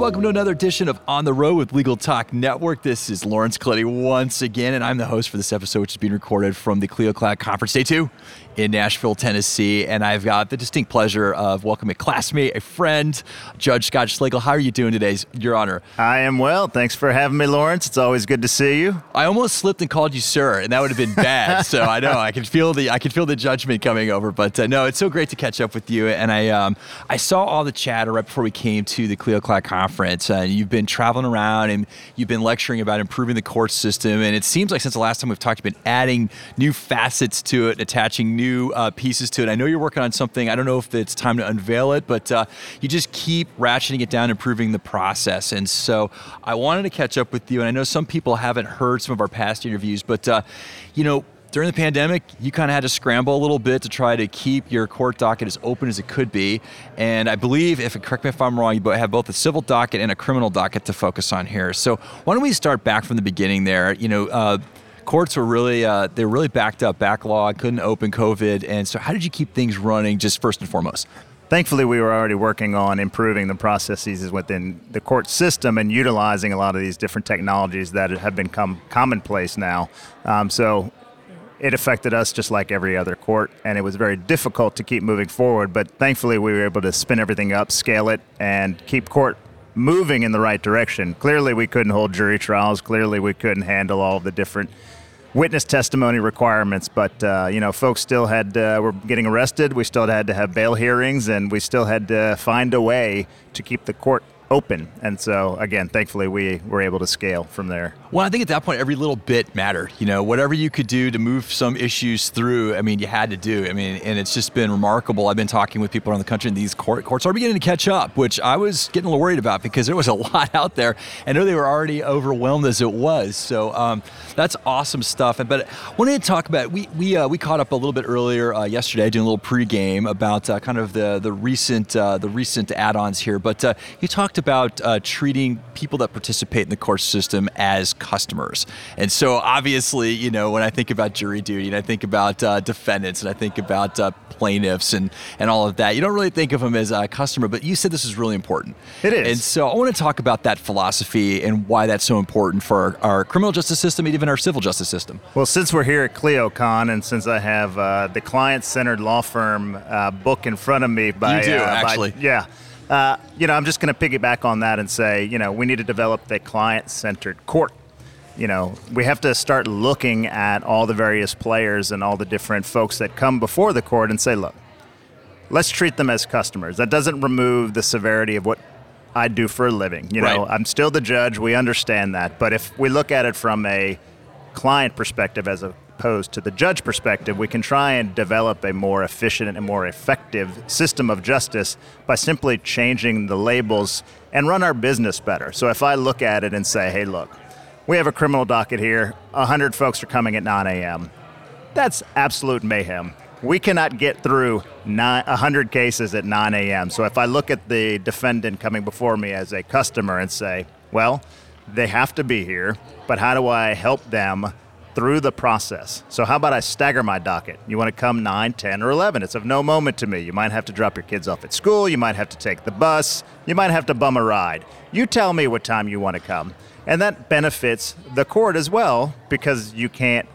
welcome to another edition of On the Road with Legal Talk Network. This is Laurence Colletti once again, and I'm the host for this episode, which is being recorded from the Clio Cloud Conference Day 2 in Nashville, Tennessee. And I've got the distinct pleasure of welcoming a classmate, a friend, Judge Scott Schlegel. How are you doing today, Your Honor? I am well. Thanks for having me, Lawrence. It's always good to see you. I almost slipped and called you sir, and that would have been bad. so I know I can feel the I can feel the judgment coming over. But uh, no, it's so great to catch up with you. And I um, I saw all the chatter right before we came to the Clio Cloud Conference. Uh, you've been traveling around and you've been lecturing about improving the court system. And it seems like since the last time we've talked, you've been adding new facets to it, attaching new uh, pieces to it. I know you're working on something. I don't know if it's time to unveil it, but uh, you just keep ratcheting it down, improving the process. And so I wanted to catch up with you. And I know some people haven't heard some of our past interviews, but uh, you know during the pandemic, you kind of had to scramble a little bit to try to keep your court docket as open as it could be. And I believe, if correct me if I'm wrong, you have both a civil docket and a criminal docket to focus on here. So why don't we start back from the beginning there? You know. Uh, courts were really uh, they were really backed up, backlog, couldn't open COVID, and so how did you keep things running? Just first and foremost. Thankfully, we were already working on improving the processes within the court system and utilizing a lot of these different technologies that have become commonplace now. Um, so it affected us just like every other court, and it was very difficult to keep moving forward. But thankfully, we were able to spin everything up, scale it, and keep court moving in the right direction. Clearly, we couldn't hold jury trials. Clearly, we couldn't handle all the different witness testimony requirements, but uh, you know, folks still had uh, were getting arrested. We still had to have bail hearings, and we still had to find a way to keep the court open. And so, again, thankfully, we were able to scale from there. Well, I think at that point, every little bit mattered. You know, whatever you could do to move some issues through, I mean, you had to do. I mean, and it's just been remarkable. I've been talking with people around the country, and these court, courts are beginning to catch up, which I was getting a little worried about because there was a lot out there. I know they were already overwhelmed as it was. So um, that's awesome stuff. But I wanted to talk about we we uh, we caught up a little bit earlier uh, yesterday, doing a little pregame about uh, kind of the the recent uh, the recent add-ons here. But uh, you talked about uh, treating people that participate in the court system as customers. And so, obviously, you know, when I think about jury duty and I think about uh, defendants and I think about uh, plaintiffs and, and all of that, you don't really think of them as a customer, but you said this is really important. It is. And so, I want to talk about that philosophy and why that's so important for our, our criminal justice system and even our civil justice system. Well, since we're here at ClioCon and since I have uh, the client centered law firm uh, book in front of me by. You do, uh, actually. By, yeah. Uh, you know, I'm just going to piggyback on that and say, you know, we need to develop the client centered court. You know, we have to start looking at all the various players and all the different folks that come before the court and say, look, let's treat them as customers. That doesn't remove the severity of what I do for a living. You know, Right. I'm still the judge. We understand that. But if we look at it from a client perspective as opposed to the judge perspective, we can try and develop a more efficient and more effective system of justice by simply changing the labels and run our business better. So if I look at it and say, hey, look, we have a criminal docket here, 100 folks are coming at 9 a.m. That's absolute mayhem. We cannot get through nine, 100 cases at 9 a.m. So if I look at the defendant coming before me as a customer and say, well, they have to be here, but how do I help them through the process? So how about I stagger my docket? You want to come 9, 10, or 11? It's of no moment to me. You might have to drop your kids off at school. You might have to take the bus. You might have to bum a ride. You tell me what time you want to come. And that benefits the court as well because you can't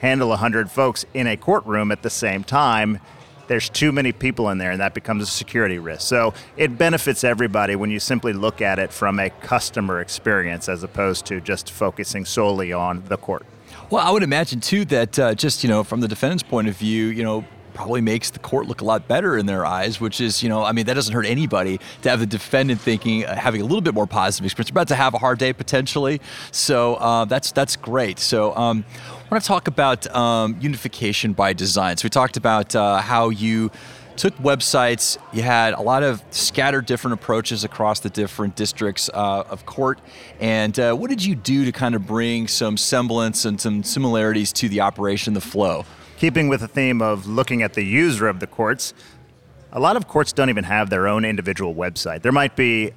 handle 100 folks in a courtroom at the same time, there's too many people in there and that becomes a security risk. So it benefits everybody when you simply look at it from a customer experience as opposed to just focusing solely on the court. Well, I would imagine too that uh, just you know from the defendant's point of view, you know probably makes the court look a lot better in their eyes, which is you know I mean that doesn't hurt anybody to have the defendant thinking uh, having a little bit more positive experience. They're about to have a hard day potentially, so uh, that's that's great. So. Um, I want to talk about um, unification by design. So we talked about uh, how you took websites. You had a lot of scattered different approaches across the different districts uh, of court. And uh, what did you do to kind of bring some semblance and some similarities to the operation, the flow? Keeping with the theme of looking at the user of the courts, a lot of courts don't even have their own individual website. There might be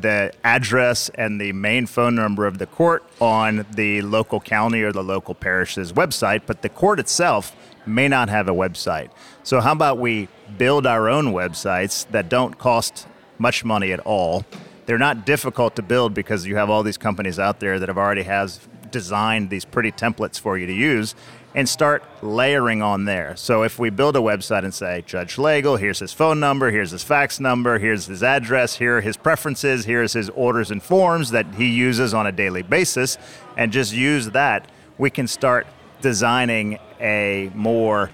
the address and the main phone number of the court on the local county or the local parish's website, but the court itself may not have a website. So, how about we build our own websites that don't cost much money at all? They're not difficult to build because you have all these companies out there that have already has designed these pretty templates for you to use and start layering on there. So if we build a website and say, Judge Schlegel, here's his phone number, here's his fax number, here's his address, here are his preferences, here's his orders and forms that he uses on a daily basis, and just use that, we can start designing a more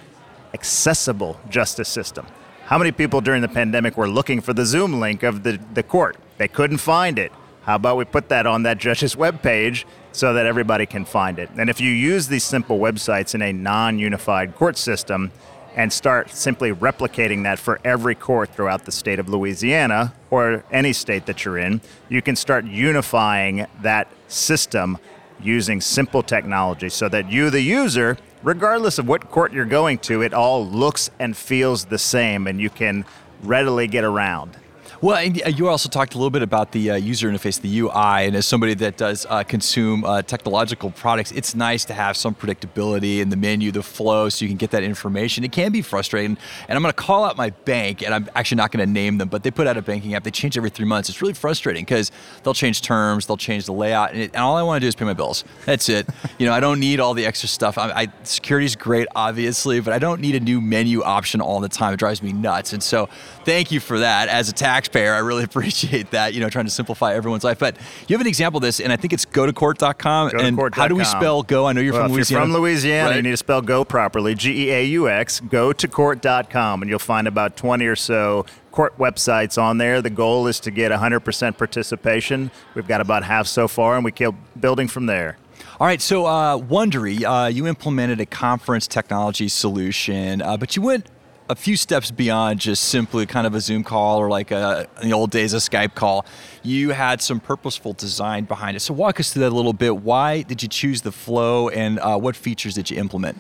accessible justice system. How many people during the pandemic were looking for the Zoom link of the, the court? They couldn't find it. How about we put that on that judge's webpage so that everybody can find it? And if you use these simple websites in a non unified court system and start simply replicating that for every court throughout the state of Louisiana or any state that you're in, you can start unifying that system using simple technology so that you, the user, regardless of what court you're going to, it all looks and feels the same and you can readily get around. Well, uh, you also talked a little bit about the uh, user interface, the UI, and as somebody that does uh, consume uh, technological products, it's nice to have some predictability in the menu, the flow, so you can get that information. It can be frustrating, and I'm going to call out my bank, and I'm actually not going to name them, but they put out a banking app. They change every three months. It's really frustrating because they'll change terms, they'll change the layout, and, it, and all I want to do is pay my bills. That's it. you know, I don't need all the extra stuff. I, I, security's great, obviously, but I don't need a new menu option all the time. It drives me nuts. And so, thank you for that. As a taxpayer taxpayer. I really appreciate that, you know, trying to simplify everyone's life. But you have an example of this, and I think it's go to court.com. Go and to court. how do we spell go? I know you're well, from Louisiana. If you're from Louisiana, right? you need to spell go properly. G E A U X, go to court.com, and you'll find about 20 or so court websites on there. The goal is to get 100% participation. We've got about half so far, and we keep building from there. All right, so uh, Wondery, uh, you implemented a conference technology solution, uh, but you went a few steps beyond just simply kind of a Zoom call or like a, in the old days a Skype call. You had some purposeful design behind it. So walk us through that a little bit. Why did you choose the flow, and uh, what features did you implement?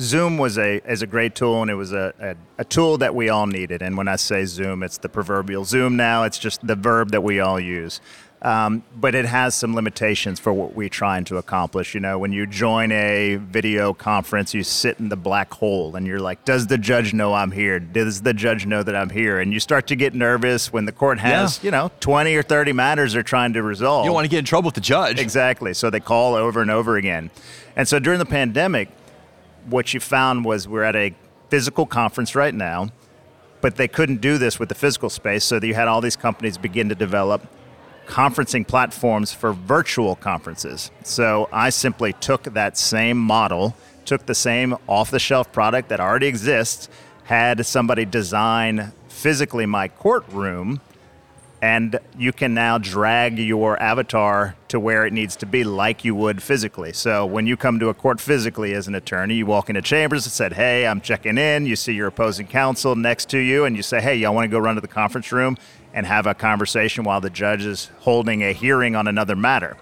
Zoom was a is a great tool, and it was a, a, a, tool that we all needed. And when I say Zoom, it's the proverbial Zoom now. It's just the verb that we all use. Um, but it has some limitations for what we're trying to accomplish. You know, when you join a video conference, you sit in the black hole and you're like, does the judge know I'm here? Does the judge know that I'm here? And you start to get nervous when the court has, yeah. you know, 20 or 30 matters they're trying to resolve. You don't want to get in trouble with the judge. Exactly. So they call over and over again. And so during the pandemic, what you found was we're at a physical conference right now, but they couldn't do this with the physical space. So you had all these companies begin to develop conferencing platforms for virtual conferences. So I simply took that same model, took the same off the shelf product that already exists, had somebody design physically my courtroom and you can now drag your avatar to where it needs to be like you would physically. So when you come to a court physically as an attorney, you walk into chambers and said, "Hey, I'm checking in." You see your opposing counsel next to you and you say, "Hey, y'all want to go run to the conference room and have a conversation while the judge is holding a hearing on another matter."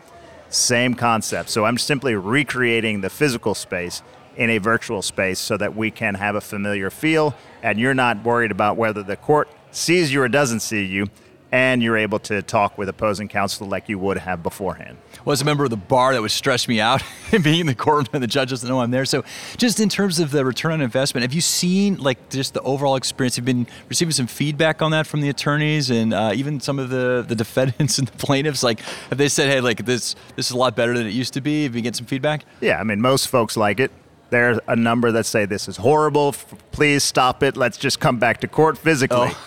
Same concept. So I'm simply recreating the physical space in a virtual space so that we can have a familiar feel and you're not worried about whether the court sees you or doesn't see you and you're able to talk with opposing counsel like you would have beforehand. Well, as a member of the bar, that would stress me out being in the courtroom and the judge doesn't know I'm there. So, just in terms of the return on investment, have you seen like just the overall experience? You've been receiving some feedback on that from the attorneys and uh, even some of the, the defendants and the plaintiffs. Like, have they said, "Hey, like this this is a lot better than it used to be"? Have you get some feedback? Yeah, I mean, most folks like it. there are a number that say this is horrible. Please stop it. Let's just come back to court physically. Oh.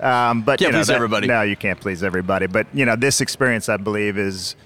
Um, but can't you know, please that, everybody. No, you can't please everybody. But you know, this experience, I believe, is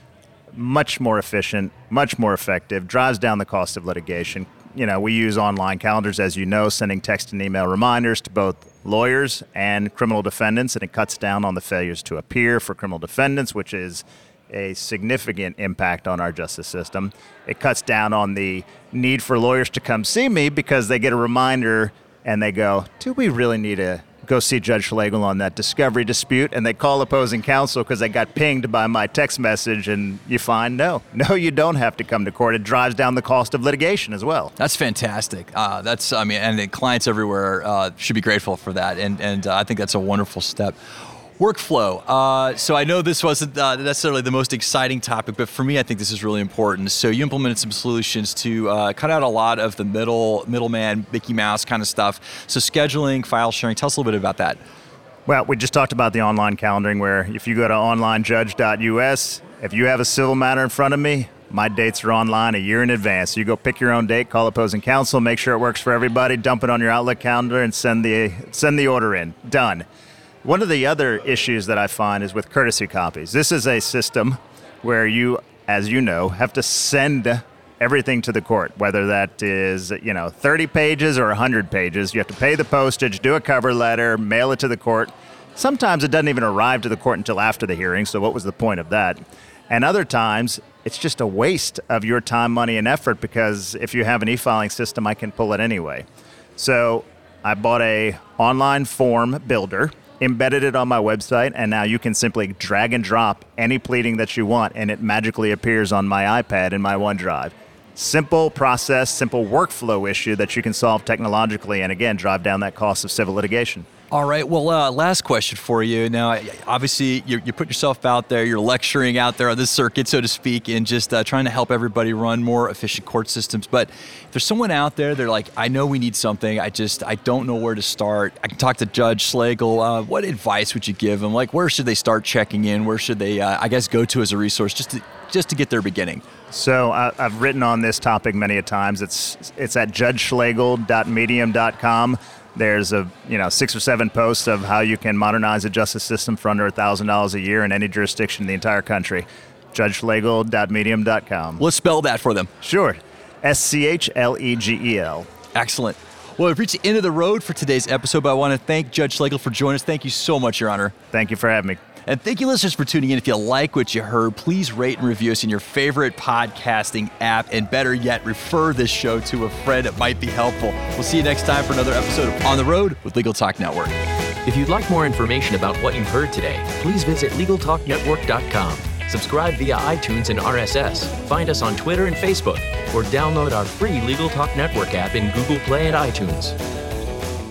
much more efficient, much more effective, drives down the cost of litigation. You know, we use online calendars, as you know, sending text and email reminders to both lawyers and criminal defendants, and it cuts down on the failures to appear for criminal defendants, which is a significant impact on our justice system. It cuts down on the need for lawyers to come see me because they get a reminder and they go, Do we really need a go see Judge Schlegel on that discovery dispute, and they call opposing counsel because they got pinged by my text message, and you find no, no, you don't have to come to court. It drives down the cost of litigation as well. That's fantastic. Uh, that's I mean, and clients everywhere uh, should be grateful for that, and and uh, I think that's a wonderful step. Workflow. Uh, so I know this wasn't uh, necessarily the most exciting topic, but for me, I think this is really important. So you implemented some solutions to uh, cut out a lot of the middle middleman, Mickey Mouse kind of stuff. So scheduling, file sharing. Tell us a little bit about that. Well, we just talked about the online calendaring where if you go to onlinejudge.us, if you have a civil matter in front of me, my dates are online a year in advance. You go pick your own date, call opposing counsel, make sure it works for everybody, dump it on your Outlook calendar, and send the send the order in. Done. One of the other issues that I find is with courtesy copies. This is a system where you, as you know, have to send everything to the court, whether that is, you know, 30 pages or 100 pages. You have to pay the postage, do a cover letter, mail it to the court. Sometimes it doesn't even arrive to the court until after the hearing, so what was the point of that? And other times, it's just a waste of your time, money, and effort because if you have an e-filing system, I can pull it anyway. So I bought a online form builder, embedded it on my website, and now you can simply drag and drop any pleading that you want, and it magically appears on my iPad in my OneDrive. Simple process, simple workflow issue that you can solve technologically, and again, drive down that cost of civil litigation. All right. Well, uh, last question for you. Now, obviously, you, you put yourself out there. You're lecturing out there on this circuit, so to speak, and just uh, trying to help everybody run more efficient court systems. But if there's someone out there, they're like, I know we need something. I just I don't know where to start. I can talk to Judge Schlegel. Uh, what advice would you give them? Like, where should they start checking in? Where should they, uh, I guess, go to as a resource just to just to get their beginning? So I, have written on this topic many a times. It's it's at judgeschlegel.medium.com. There's a you know six or seven posts of how you can modernize a justice system for under thousand dollars a year in any jurisdiction in the entire country. JudgeSchlegel.medium.com. Let's spell that for them. Sure, S C H L E G E L. Excellent. Well, we've reached the end of the road for today's episode, but I want to thank Judge Schlegel for joining us. Thank you so much, Your Honor. Thank you for having me. And thank you, listeners, for tuning in. If you like what you heard, please rate and review us in your favorite podcasting app. And better yet, refer this show to a friend. It might be helpful. We'll see you next time for another episode of On the Road with Legal Talk Network. If you'd like more information about what you've heard today, please visit LegalTalkNetwork.com. Subscribe via iTunes and RSS. Find us on Twitter and Facebook, or download our free Legal Talk Network app in Google Play and iTunes.